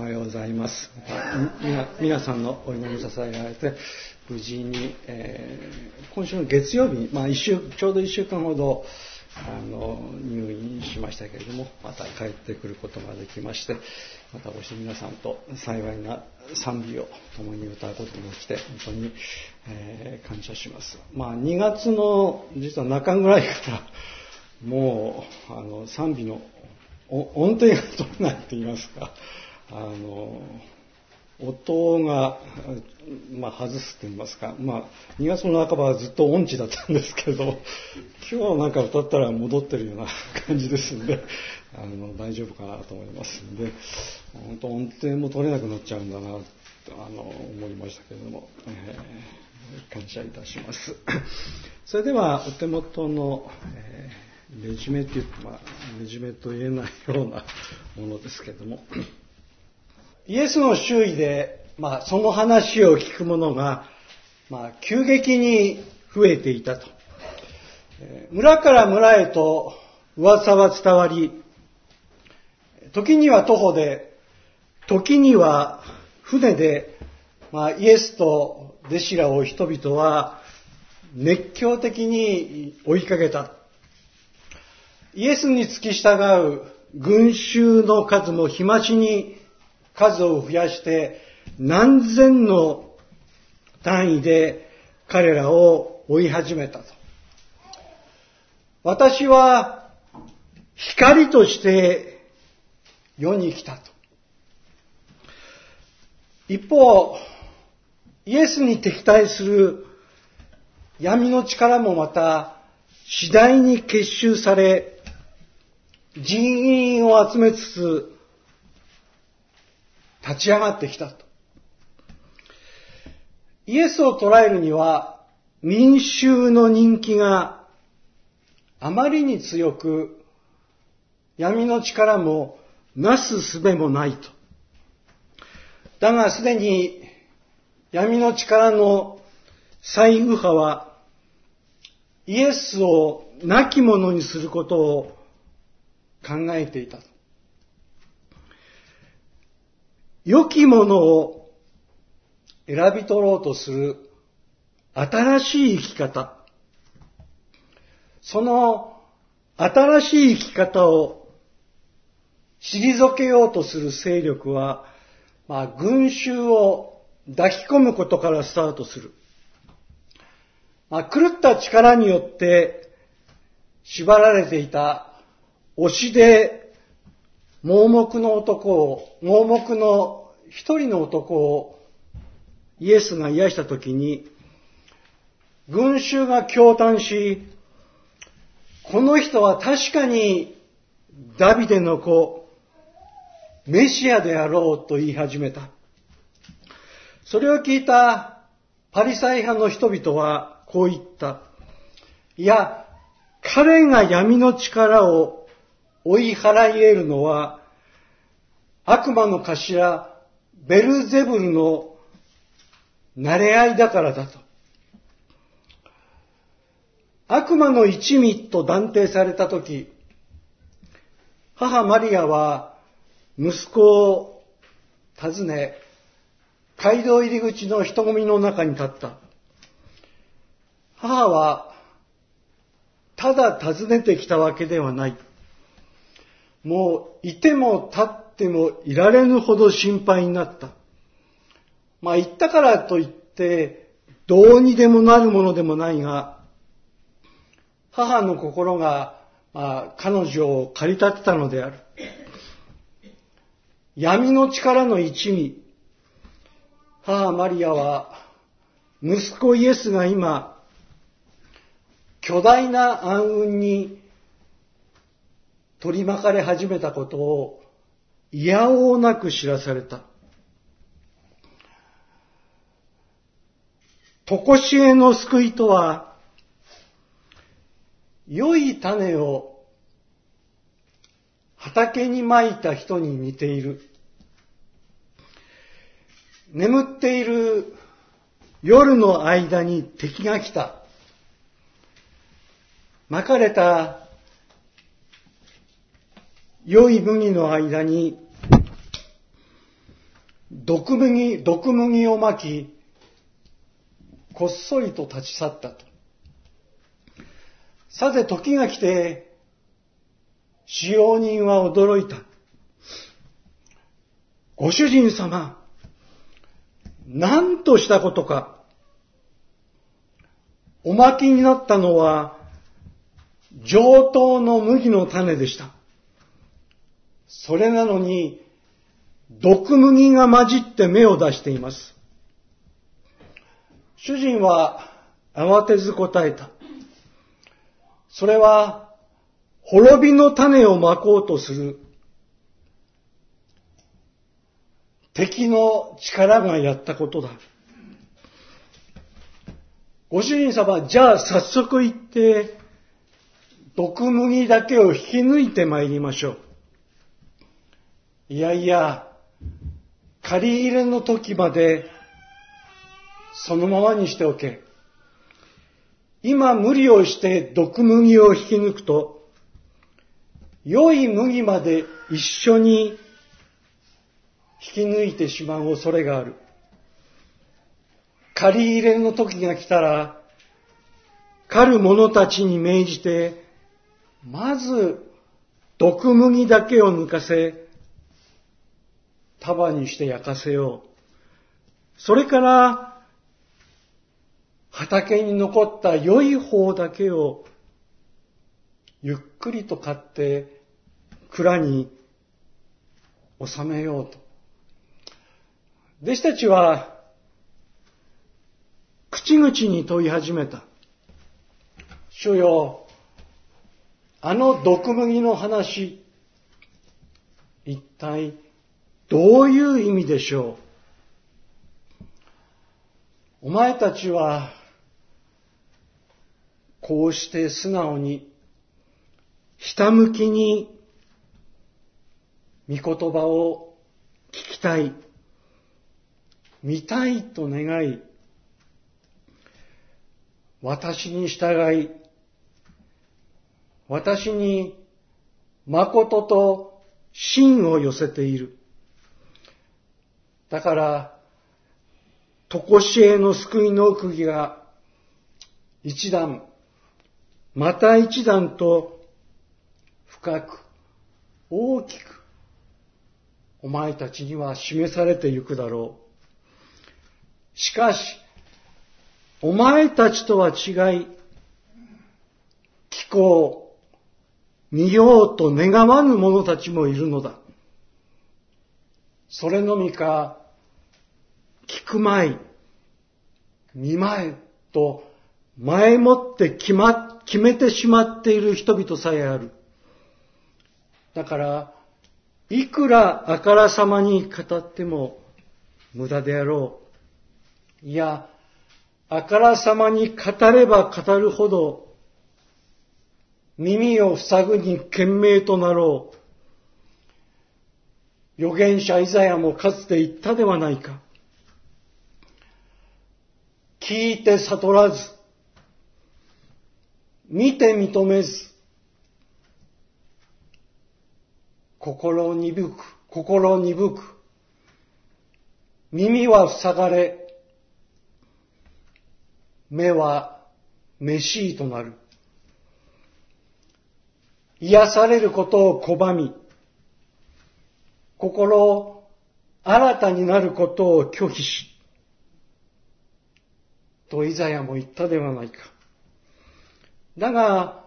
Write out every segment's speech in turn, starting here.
おはようございます。皆さんのお祈りに支えられて、無事に、えー今週の月曜日に、まあ、一週ちょうど1週間ほどあの入院しましたけれども、また帰ってくることができまして、またこうして皆さんと幸いな賛美を共に歌うことができて、本当に、えー感謝します。まあ、2月の実は中ぐらいから、もうあの賛美の音程が取れないと言いますか、あの音が、まあ、外すと言いますか、まあ、2月の半ばはずっと音痴だったんですけど、今日なんか歌ったら戻ってるような感じですんで、あの大丈夫かなと思いますんで、本当音程も取れなくなっちゃうんだなとあの思いましたけれども、えー感謝いたします。それではお手元の、えーレジュメって言って、まあ、レジュメと言えないようなものですけども、イエスの周囲で、まあ、その話を聞く者が、まあ、急激に増えていたと。村から村へと噂は伝わり、時には徒歩で、時には船で、まあ、イエスと弟子らを人々は熱狂的に追いかけた。イエスに付き従う群衆の数も日増しに数を増やして何千の単位で彼らを追い始めたと。私は光として世に来たと。一方、イエスに敵対する闇の力もまた次第に結集され、人員を集めつつ立ち上がってきたと。イエスを捉えるには民衆の人気があまりに強く闇の力もなすすべもないと。だがすでに闇の力の最右派はイエスを亡き者にすることを考えていたと。良きものを選び取ろうとする新しい生き方。その新しい生き方を退けようとする勢力は、まあ、群衆を抱き込むことからスタートする。まあ、狂った力によって縛られていた推しで盲目の男を、盲目の一人の男をイエスが癒したときに、群衆が驚嘆し、この人は確かにダビデの子、メシアであろうと言い始めた。それを聞いたパリサイ派の人々はこう言った。いや、彼が闇の力を追い払い得るのは、悪魔の頭、ベルゼブルの慣れ合いだからだと。悪魔の一味と断定されたとき、母マリアは息子を訪ね、街道入り口の人混みの中に立った。母は、ただ訪ねてきたわけではない。もう、いても立ってもいられぬほど心配になった。まあ、言ったからといって、どうにでもなるものでもないが、母の心が、まあ、彼女を駆り立てたのである。闇の力の一味、母マリアは、息子イエスが今、巨大な暗雲に取り巻かれ始めたことを、いやおうなく知らされた。とこしえの救いとは、良い種を畑にまいた人に似ている。眠っている夜の間に敵が来た。まかれた良い麦の間に毒麦、毒麦をまき、こっそりと立ち去ったと。さて時が来て、使用人は驚いた。ご主人様、何としたことか。おまきになったのは、上等の麦の種でした。それなのに、毒麦が混じって芽を出しています。主人は慌てず答えた。それは、滅びの種をまこうとする敵の力がやったことだ。ご主人様、じゃあ早速行って、毒麦だけを引き抜いて参りましょう。いやいや、借り入れの時まで、そのままにしておけ。今無理をして毒麦を引き抜くと、良い麦まで一緒に引き抜いてしまう恐れがある。借り入れの時が来たら、狩る者たちに命じて、まず、毒麦だけを抜かせ、束にして焼かせよう。それから、畑に残った良い方だけを、ゆっくりと買って、蔵に収めようと。弟子たちは、口々に問い始めた。主よ、あの毒麦の話、一体どういう意味でしょう？お前たちは、こうして素直に、ひたむきに、御言葉を聞きたい。見たいと願い、私に従い、私に誠と真を寄せている。だから、とこしえの救いの釘が一段、また一段と深く、大きく、お前たちには示されてゆくだろう。しかし、お前たちとは違い、聞こう、見ようと願わぬ者たちもいるのだ。それのみか、聞くまい、見まいと前もって決ま、決めてしまっている人々さえある。だから、いくらあからさまに語っても無駄であろう。いや、あからさまに語れば語るほど、耳を塞ぐに懸命となろう。預言者イザヤもかつて言ったではないか。聞いて悟らず、見て認めず、心鈍く、心鈍く、耳は塞がれ、目は飯となる。癒されることを拒み、心新たになることを拒否し、とイザヤも言ったではないか。だが、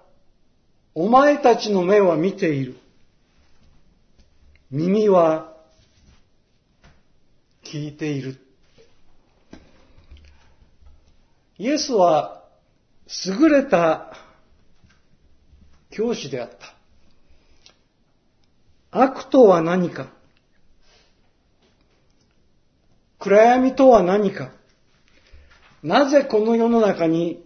お前たちの目は見ている。耳は聞いている。イエスは優れた教師であった。悪とは何か暗闇とは何かなぜこの世の中に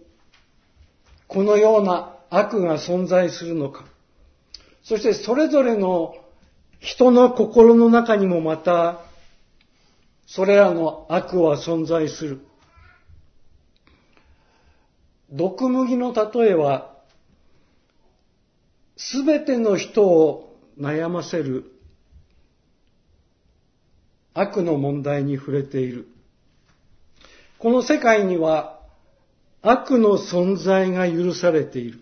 このような悪が存在するのかそしてそれぞれの人の心の中にもまたそれらの悪は存在する。毒麦の例えは、すべての人を悩ませる悪の問題に触れている。この世界には悪の存在が許されている。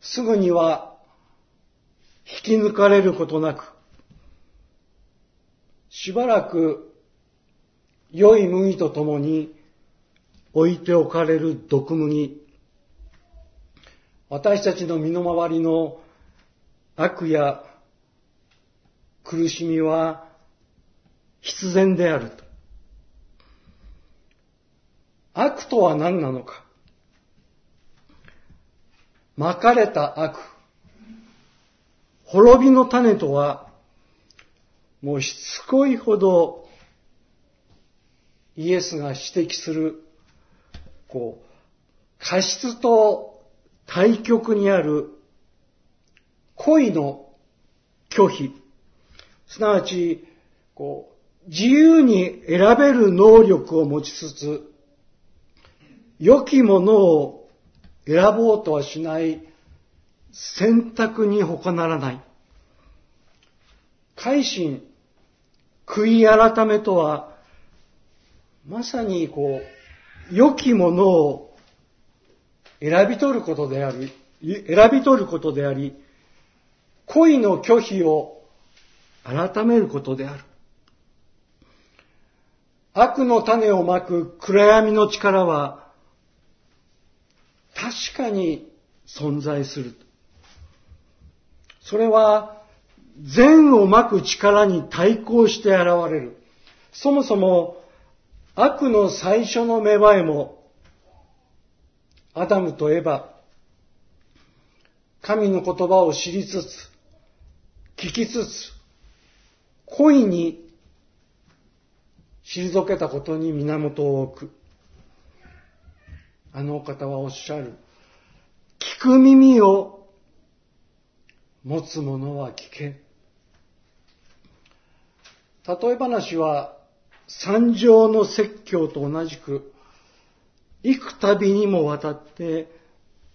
すぐには引き抜かれることなく、しばらく良い麦とともに置いておかれる毒麦。私たちの身の回りの悪や苦しみは必然であると。悪とは何なのか？まかれた悪。滅びの種とは、もうしつこいほどイエスが指摘する、こう、過失と対極にある恋の拒否。すなわち、こう、自由に選べる能力を持ちつつ、良きものを選ぼうとはしない選択に他ならない。改心、悔い改めとは、まさにこう、良きものを選び取ることであり、選び取ることであり、恋の拒否を改めることである。悪の種をまく暗闇の力は確かに存在する。それは善をまく力に対抗して現れる。そもそも悪の最初の芽生えもアダムとエバ、神の言葉を知りつつ、聞きつつ、恋に退けたことに源を置く。あのお方はおっしゃる。聞く耳を持つ者は聞け。例え話は三条の説教と同じく、幾度にもわたって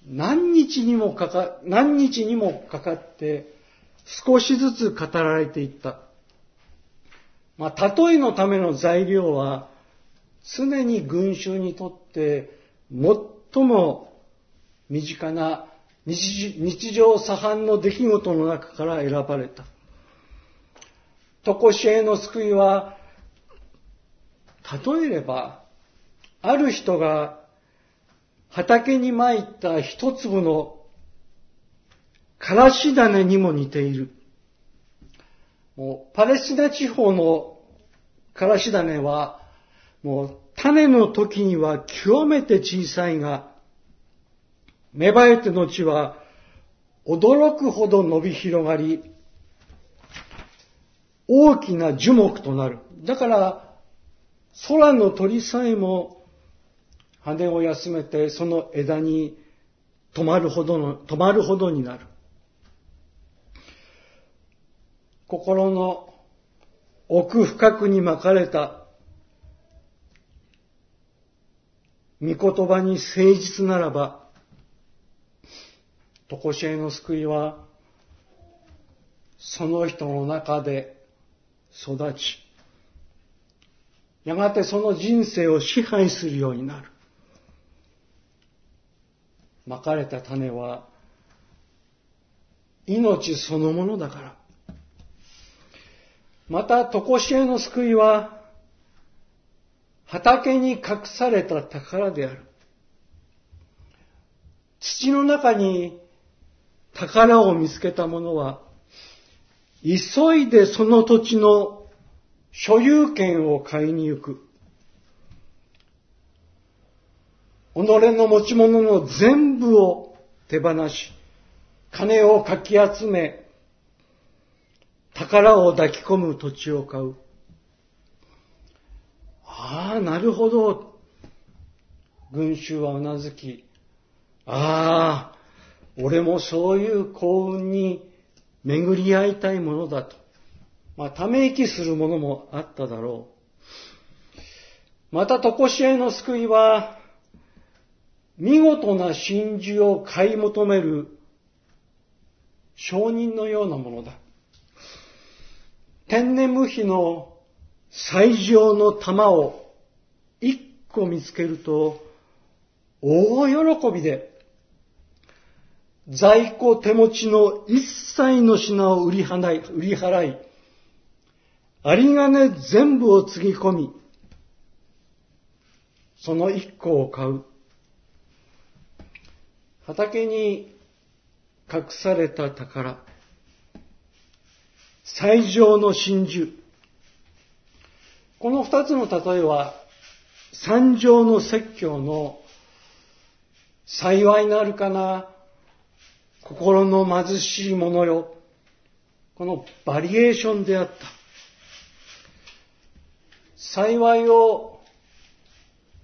何日にもかか、何日にもかかって少しずつ語られていった。まあ、例えのための材料は常に群衆にとって最も身近な日常茶飯の出来事の中から選ばれた。とこしえの救いは、例えれば、ある人が畑にまいた一粒のからし種にも似ている。もうパレスチナ地方のからし種は、もう種の時には極めて小さいが、芽生えて後は驚くほど伸び広がり、大きな樹木となる。だから、空の鳥さえも羽を休めてその枝に止まるほどの、止まるほどになる。心の奥深くに巻かれた御言葉に誠実ならば、とこしえの救いは、その人の中で育ち、やがてその人生を支配するようになる。まかれた種は、命そのものだから。また、とこしえの救いは、畑に隠された宝である。土の中に宝を見つけた者は、急いでその土地の所有権を買いに行く。己の持ち物の全部を手放し、金をかき集め、宝を抱き込む土地を買う。ああ、なるほど。群衆はうなずき、ああ、俺もそういう幸運に巡り合いたいものだと。まあ、ため息するものもあっただろう。また、とこしえの救いは、見事な真珠を買い求める商人のようなものだ。天然無比の最上の玉を一個見つけると、大喜びで、在庫手持ちの一切の品を売り払い、売り払い、有金全部をつぎ込み、その一個を買う。畑に隠された宝、最上の真珠。この二つの例えは、三条の説教の幸いなるかな、心の貧しい者よ。このバリエーションであった。幸いを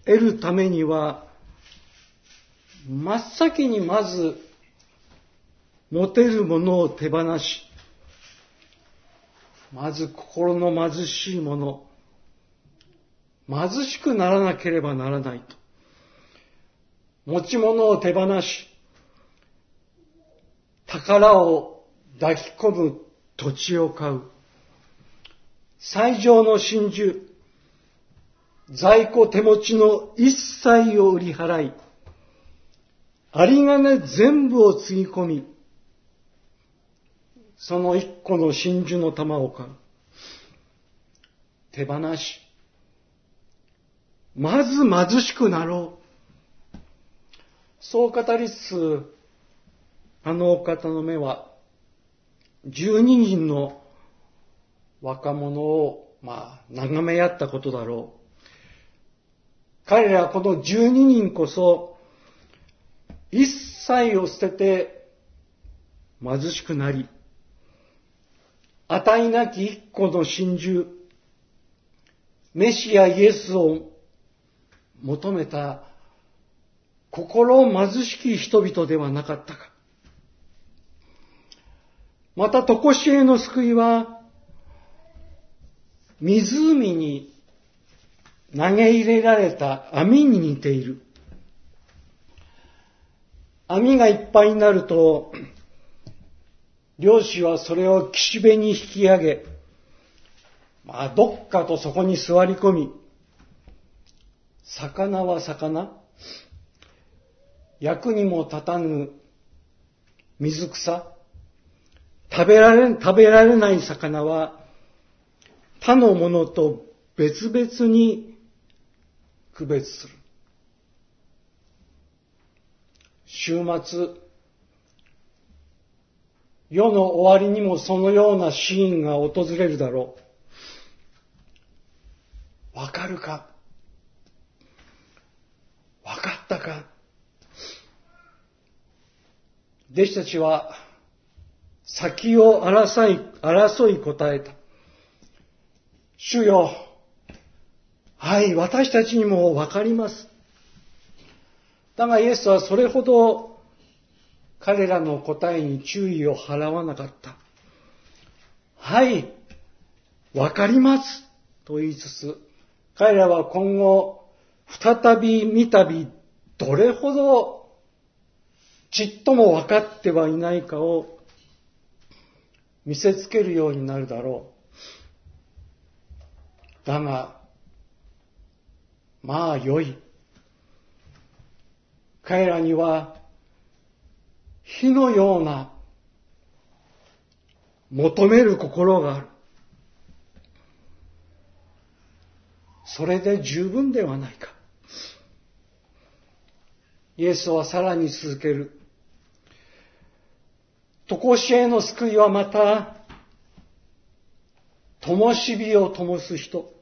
得るためには、真っ先にまず、持てるものを手放し、まず心の貧しいもの、貧しくならなければならないと。持ち物を手放し、宝を抱き込む土地を買う。最上の真珠、在庫手持ちの一切を売り払い、有り金全部をつぎ込み、その一個の真珠の玉を買う。手放し、まず貧しくなろう。そう語りつつ、あのお方の目は、12人の若者を、まあ、眺め合ったことだろう。彼らこの12人こそ、一切を捨てて貧しくなり、値なき一個の真珠、メシアイエスを求めた心貧しき人々ではなかったか。また、とこしえの救いは、湖に投げ入れられた網に似ている。網がいっぱいになると、漁師はそれを岸辺に引き上げ、まあ、どっかとそこに座り込み、魚は魚、役にも立たぬ水草、食べられ、食べられない魚は他のものと別々に区別する。週末、世の終わりにもそのようなシーンが訪れるだろう。わかるか？ったか弟子たちは先を争い、争い答えた。主よ、はい、私たちにもわかります。だがイエスはそれほど彼らの答えに注意を払わなかった。はい、わかります。と言いつつ、彼らは今後、再び見たび、どれほどちっとも分かってはいないかを見せつけるようになるだろう。だが、まあ良い。彼らには火のような求める心がある。それで十分ではないか。イエスはさらに続ける。とこしえの救いはまた、灯火を灯す人。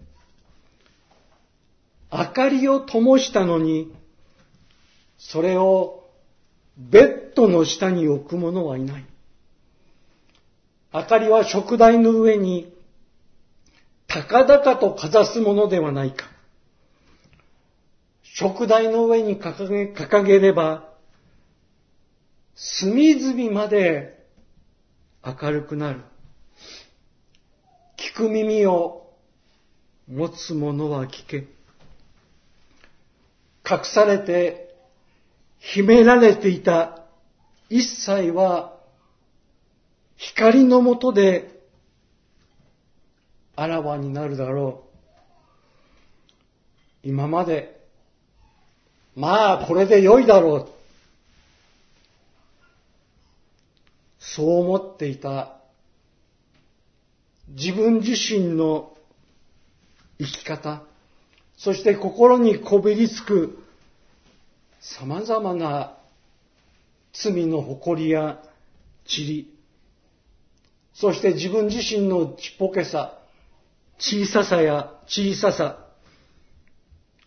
明かりを灯したのに、それをベッドの下に置く者はいない。明かりは食台の上に高々とかざすものではないか。食台の上に掲げ掲げれば、隅々まで明るくなる。聞く耳を持つ者は聞け。隠されて秘められていた一切は光のもとであらわになるだろう。今まで、まあこれで良いだろう。そう思っていた自分自身の生き方、そして心にこびりつく。様々な罪の誇りや塵、そして自分自身のちっぽけさ、小ささや小ささ、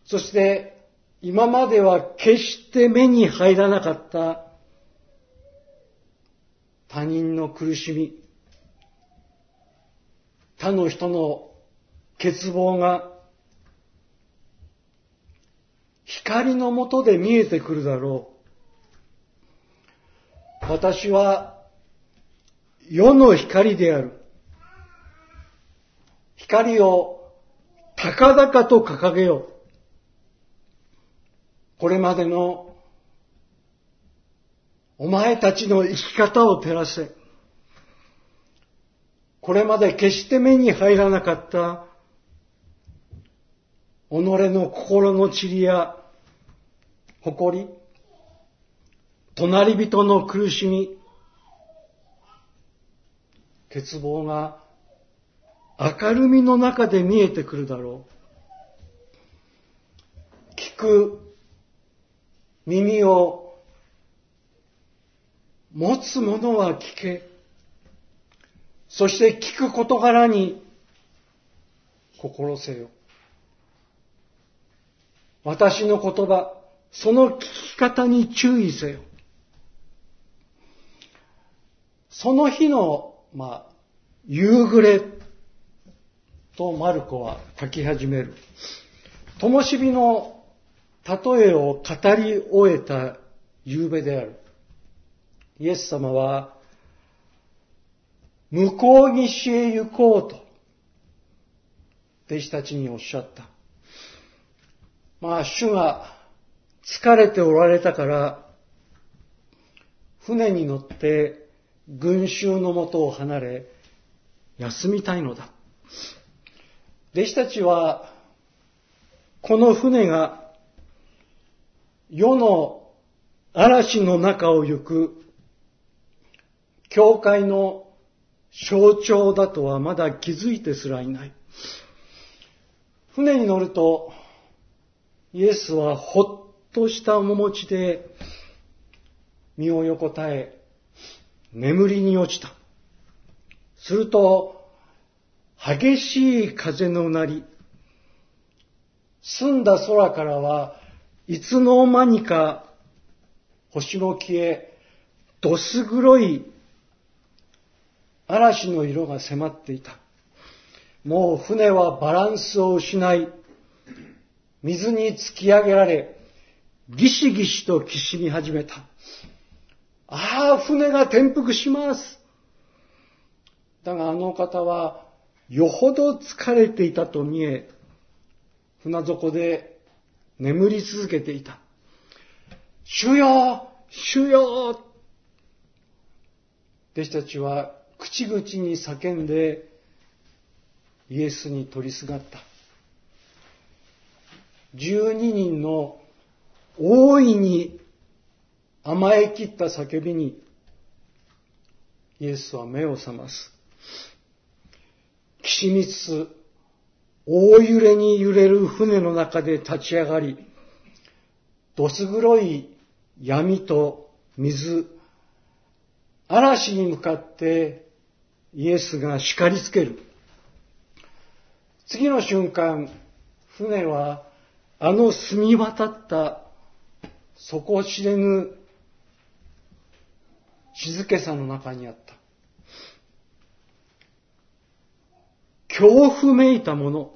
そして今までは決して目に入らなかった他人の苦しみ、他の人の欠乏が光のもとで見えてくるだろう。私は世の光である。光を高々と掲げよう。これまでのお前たちの生き方を照らせ。これまで決して目に入らなかった己の心の塵や誇り、隣人の苦しみ、欠乏が明るみの中で見えてくるだろう。聞く耳を持つ者は聞け。そして聞く事柄に心せよ。私の言葉、その聞き方に注意せよ。その日の、まあ、夕暮れとマルコは書き始める。灯火の例えを語り終えた夕べである。イエス様は、向こう岸へ行こうと、弟子たちにおっしゃった。まあ、主が疲れておられたから、船に乗って群衆のもとを離れ、休みたいのだ。弟子たちは、この船が世の嵐の中を行く教会の象徴だとはまだ気づいてすらいない。船に乗ると、イエスはほっとした面持ちで身を横たえ、眠りに落ちた。すると、激しい風のうなり、澄んだ空からはいつの間にか星の消え、どす黒い嵐の色が迫っていた。もう船はバランスを失い、水に突き上げられ、ギシギシときしみ始めた。ああ、船が転覆します。だがあの方は、よほど疲れていたと見え、船底で眠り続けていた。主よ主よ弟子たちは口々に叫んでイエスに取りすがった。12人の大いに甘えきった叫びにイエスは目を覚ます。きしみつつ大揺れに揺れる船の中で立ち上がり、どす黒い闇と水、嵐に向かってイエスが叱りつける。次の瞬間、船はあの澄み渡った底知れぬ静けさの中にあった。恐怖めいたもの。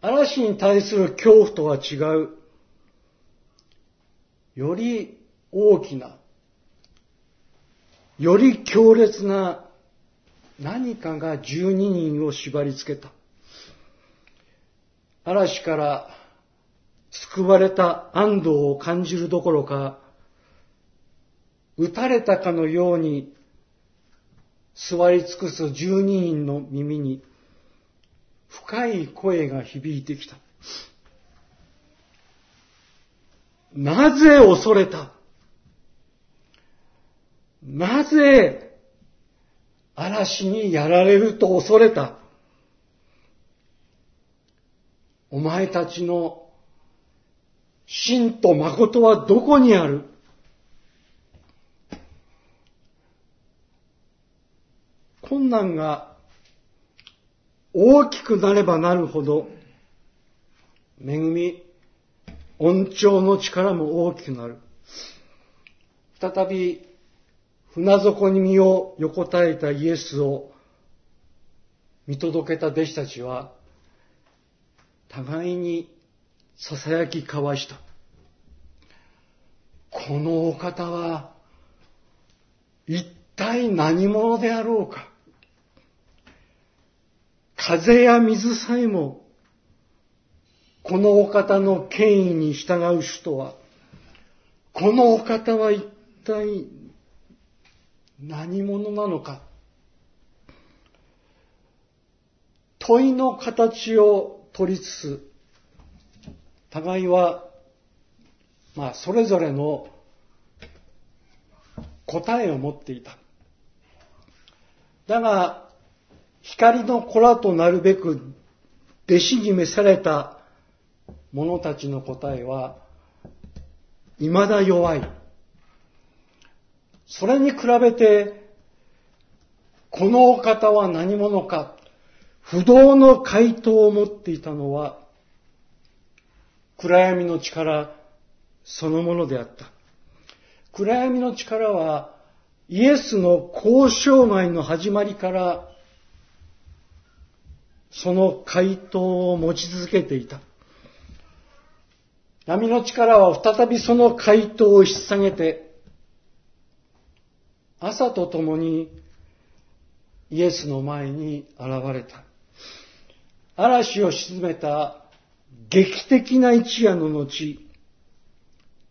嵐に対する恐怖とは違う。より大きなより強烈な何かが12人を縛り付けた。嵐から救われた安堵を感じるどころか、撃たれたかのように座り尽くす十二人の耳に深い声が響いてきた。なぜ恐れた？なぜ嵐にやられると恐れた？お前たちの真と誠はどこにある？困難が大きくなればなるほど、恵み、恩寵の力も大きくなる。再び、船底に身を横たえたイエスを見届けた弟子たちは、互いに囁き交わした。このお方は、一体何者であろうか。風や水さえも、このお方の権威に従う人は、このお方は一体何者なのか。問いの形を取りつつ、互いは、まあ、それぞれの答えを持っていた。だが、光の子らとなるべく弟子に召された者たちの答えは、未だ弱い。それに比べて、このお方は何者か、不動の回答を持っていたのは、暗闇の力そのものであった。暗闇の力は、イエスの交渉外の始まりからその回答を持ち続けていた。闇の力は再びその回答を引っ提げて、朝とともにイエスの前に現れた。嵐を沈めた劇的な一夜の後、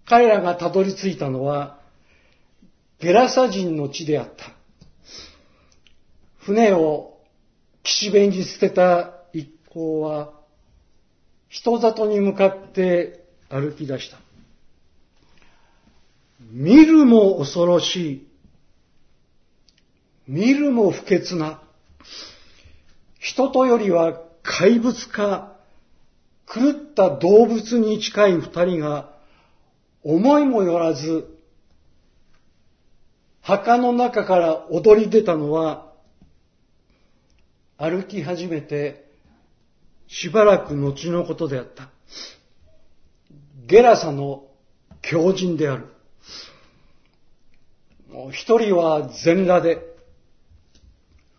彼らがたどり着いたのは、ゲラサ人の地であった。船を岸辺に捨てた一行は、人里に向かって歩き出した。見るも恐ろしい。見るも不潔な。人とよりは怪物か、狂った動物に近い二人が、思いもよらず、墓の中から踊り出たのは、歩き始めてしばらく後のことであった。ゲラサの狂人である。もう一人は全裸で、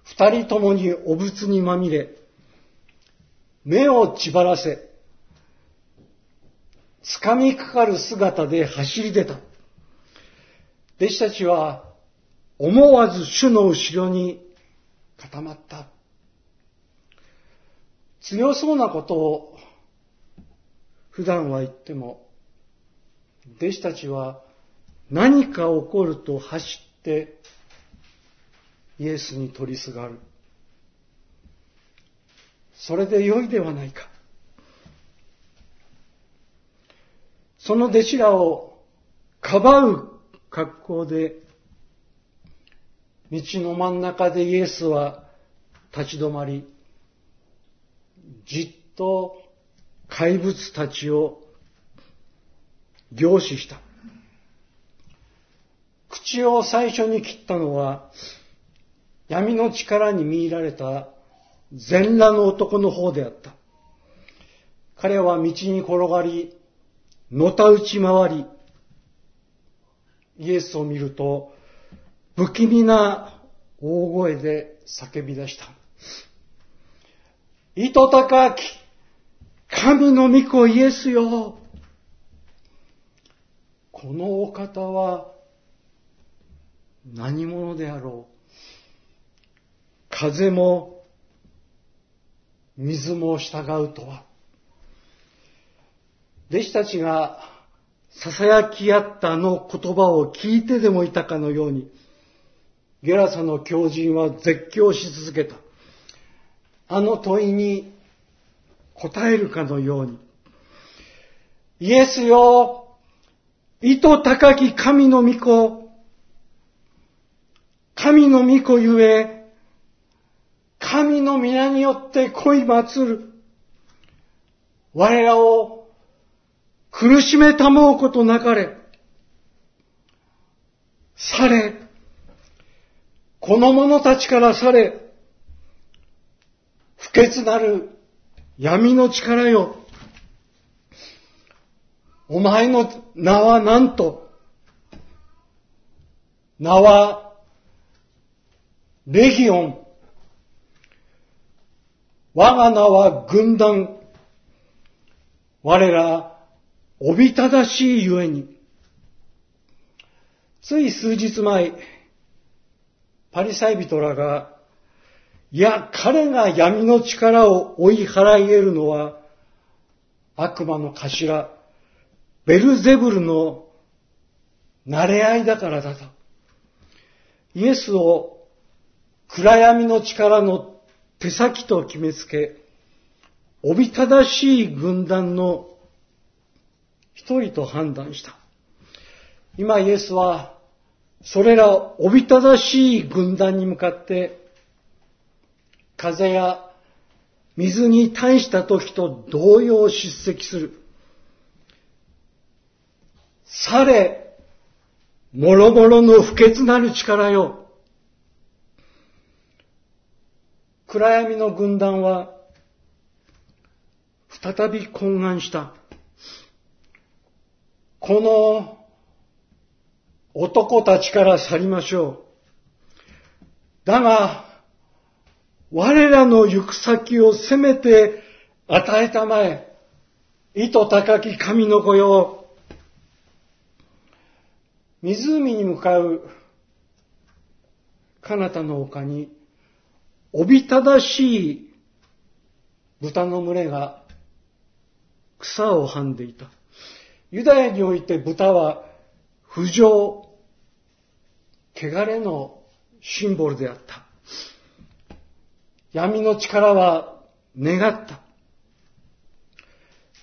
二人ともにお仏にまみれ、目を血ばらせ、掴みかかる姿で走り出た。弟子たちは思わず主の後ろに固まった。強そうなことを普段は言っても、弟子たちは何か起こると走ってイエスに取りすがる。それで良いではないか。その弟子らをかばう格好で、道の真ん中でイエスは立ち止まり、じっと怪物たちを凝視した。口を最初に切ったのは、闇の力に見入られた全裸の男の方であった。彼は道に転がり、のたうち回り、イエスを見ると、不気味な大声で叫び出した。糸高き、神の御子イエスよ。このお方は何者であろう。風も水も従うとは。弟子たちが囁き合ったの言葉を聞いてでもいたかのように、ゲラサの狂人は絶叫し続けた。あの問いに答えるかのように。イエスよ、意図高き神の御子、神の御子ゆえ、神の皆によって恋祭る。我らを苦しめたもうことなかれ。され、この者たちからされ、不潔なる闇の力よ。お前の名は何と名は、レギオン。我が名は軍団。我ら、おびただしいゆえに。つい数日前、パリサイ人らが、いや、彼が闇の力を追い払い得るのは、悪魔の頭、ベルゼブルの慣れ合いだからだと。イエスを暗闇の力の手先と決めつけ、おびただしい軍団の一人と判断した。今イエスはそれらおびただしい軍団に向かって、風や水に対した時と同様出席する。され、もろもろの不潔なる力よ。暗闇の軍団は、再び懇願した。この男たちから去りましょう。だが、我らの行く先をせめて与えたまえ、意図高き神の子よ。湖に向かう。彼方の丘に、おびただしい。豚の群れが。草をはんでいた。ユダヤにおいて豚は。不浄、汚れのシンボルであった。闇の力は願った。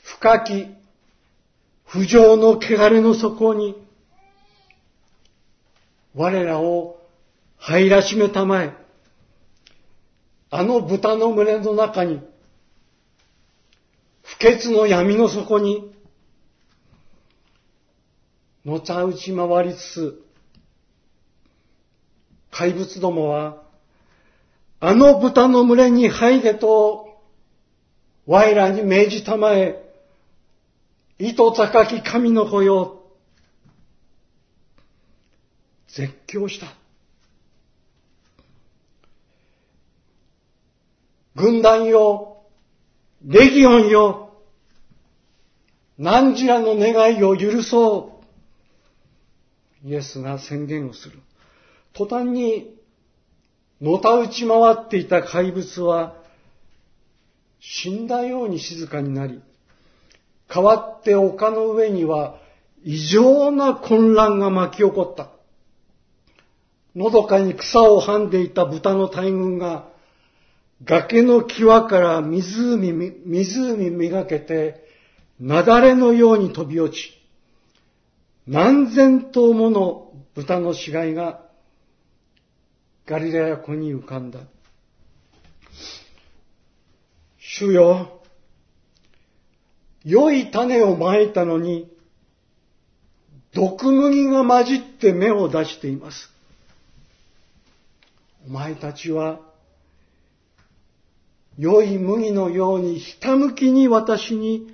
深き不浄の汚れの底に我らを入らしめたまえ。あの豚の群れの中に不潔の闇の底にのちゃ打ち回りつつ怪物どもは、あの豚の群れに入れと、我らに命じたまえ、糸高き神の子よ、絶叫した。軍団よ、レギオンよ、何時らの願いを許そう。イエスが宣言をする。途端にのたうち回っていた怪物は死んだように静かになり、代わって丘の上には異常な混乱が巻き起こった。のどかに草をはんでいた豚の大群が崖の際から湖、湖めがけて雪崩のように飛び落ち、何千頭もの豚の死骸がガリラヤ湖に浮かんだ。主よ、良い種をまいたのに、毒麦が混じって芽を出しています。お前たちは、良い麦のようにひたむきに私に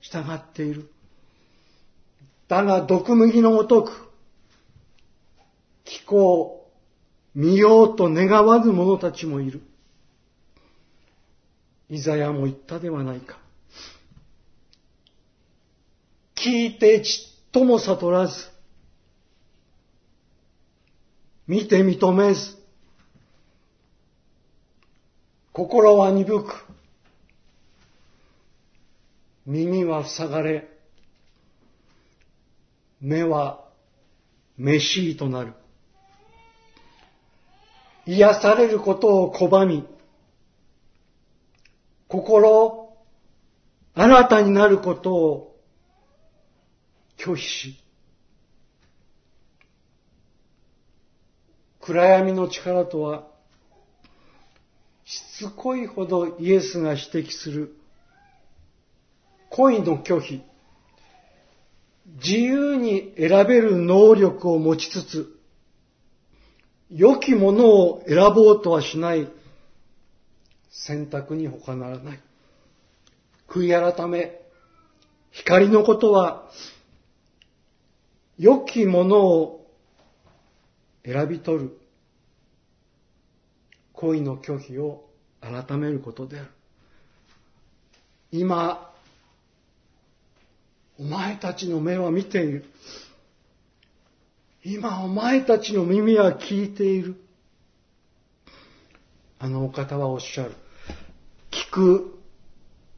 従っている。だが毒麦のごとく、気候、見ようと願わぬ者たちもいる。イザヤも言ったではないか。聞いてちっとも悟らず、見て認めず、心は鈍く、耳は塞がれ、目は飯となる。癒されることを拒み、心、新たになることを拒否し、暗闇の力とは、しつこいほどイエスが指摘する恋の拒否、自由に選べる能力を持ちつつ、良きものを選ぼうとはしない選択に他ならない。悔い改め、光のことは、良きものを選び取る。恋の拒否を改めることである。今、お前たちの目は見ている。今お前たちの耳は聞いている。あのお方はおっしゃる。聞く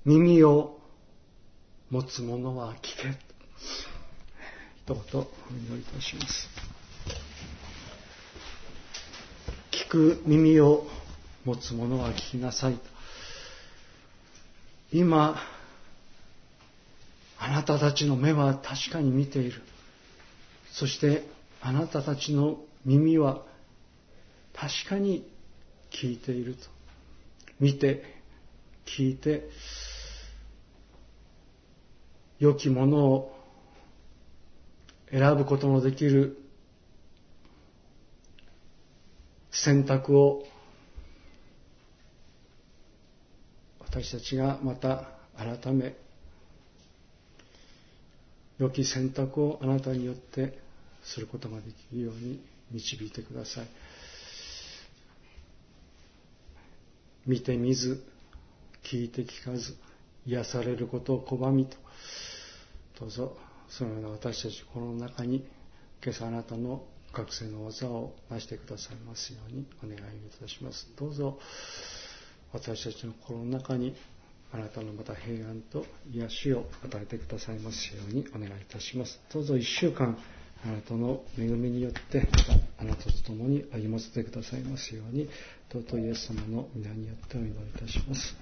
耳を持つ者は聞け。一言お祈りいたします。聞く耳を持つ者は聞きなさい。今、あなたたちの目は確かに見ている。そしてあなたたちの耳は確かに聞いていると。見て、聞いて、良きものを選ぶことのできる選択を私たちがまた改め良き選択をあなたによってすることができるように導いてください。見て見ず、聞いて聞かず、癒されることを拒みと、どうぞそのような私たちこの中に今朝あなたの学生の技を成してくださいますようにお願いいたします。どうぞ私たちの心の中にあなたのまた平安と癒しを与えてくださいますようにお願いいたします。どうぞ一週間、あなたの恵みによって、あなたと共に歩ませてくださいますように、尊いイエス様の皆によってお祈りいたします。